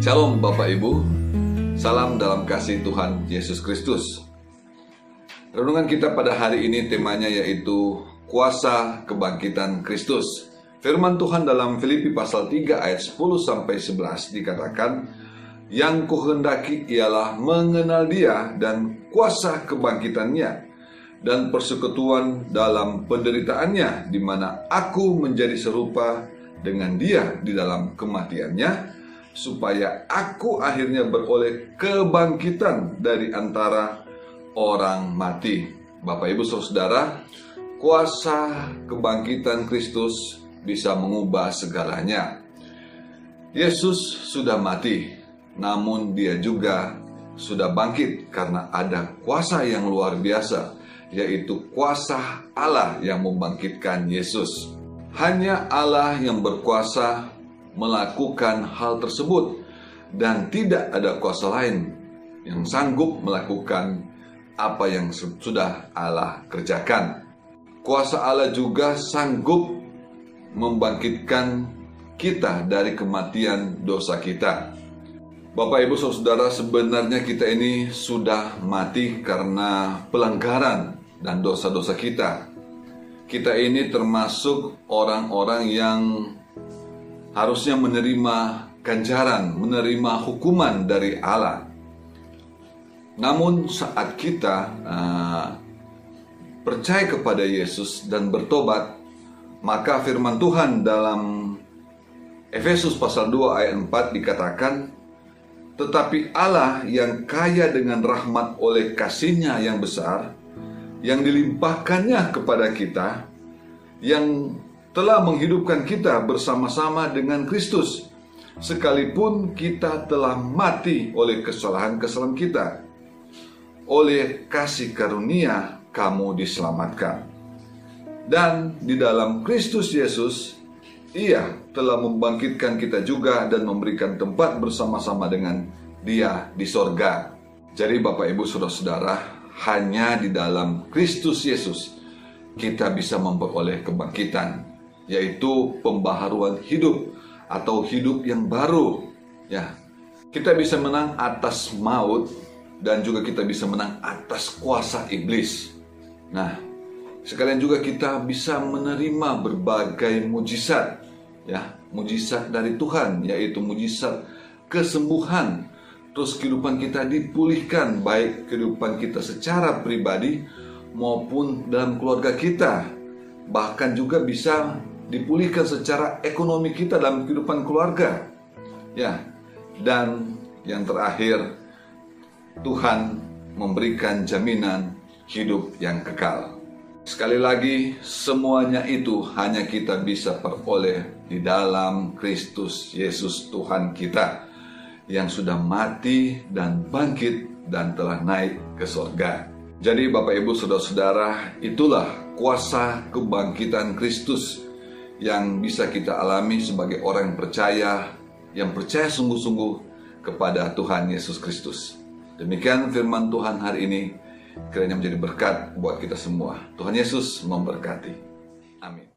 Shalom Bapak Ibu, salam dalam kasih Tuhan Yesus Kristus. Renungan kita pada hari ini temanya yaitu kuasa kebangkitan Kristus. Firman Tuhan dalam Filipi pasal 3 ayat 10 sampai 11 dikatakan, yang kuhendaki ialah mengenal dia dan kuasa kebangkitannya dan persekutuan dalam penderitaannya di mana aku menjadi serupa dengan dia di dalam kematiannya supaya aku akhirnya beroleh kebangkitan dari antara orang mati. Bapak Ibu Saudara, kuasa kebangkitan Kristus bisa mengubah segalanya. Yesus sudah mati, namun dia juga sudah bangkit karena ada kuasa yang luar biasa, yaitu kuasa Allah yang membangkitkan Yesus. Hanya Allah yang berkuasa melakukan hal tersebut dan tidak ada kuasa lain yang sanggup melakukan apa yang sudah Allah kerjakan. Kuasa Allah juga sanggup membangkitkan kita dari kematian dosa kita. Bapak Ibu Saudara, sebenarnya kita ini sudah mati karena pelanggaran dan dosa-dosa kita. Kita ini termasuk orang-orang yang harusnya menerima ganjaran, menerima hukuman dari Allah. Namun saat kita uh, percaya kepada Yesus dan bertobat, maka firman Tuhan dalam Efesus pasal 2 ayat 4 dikatakan, Tetapi Allah yang kaya dengan rahmat oleh kasihnya yang besar, yang dilimpahkannya kepada kita, yang telah menghidupkan kita bersama-sama dengan Kristus, sekalipun kita telah mati oleh kesalahan-kesalahan kita. Oleh kasih karunia, kamu diselamatkan, dan di dalam Kristus Yesus, Ia telah membangkitkan kita juga dan memberikan tempat bersama-sama dengan Dia di sorga. Jadi, Bapak, Ibu, saudara-saudara, hanya di dalam Kristus Yesus kita bisa memperoleh kebangkitan yaitu pembaharuan hidup atau hidup yang baru. Ya, kita bisa menang atas maut dan juga kita bisa menang atas kuasa iblis. Nah, sekalian juga kita bisa menerima berbagai mujizat, ya, mujizat dari Tuhan, yaitu mujizat kesembuhan. Terus kehidupan kita dipulihkan, baik kehidupan kita secara pribadi maupun dalam keluarga kita. Bahkan juga bisa dipulihkan secara ekonomi kita dalam kehidupan keluarga. Ya. Dan yang terakhir Tuhan memberikan jaminan hidup yang kekal. Sekali lagi, semuanya itu hanya kita bisa peroleh di dalam Kristus Yesus Tuhan kita yang sudah mati dan bangkit dan telah naik ke surga. Jadi Bapak Ibu Saudara-saudara, itulah kuasa kebangkitan Kristus yang bisa kita alami sebagai orang yang percaya, yang percaya sungguh-sungguh kepada Tuhan Yesus Kristus. Demikian firman Tuhan hari ini, kiranya menjadi berkat buat kita semua. Tuhan Yesus memberkati. Amin.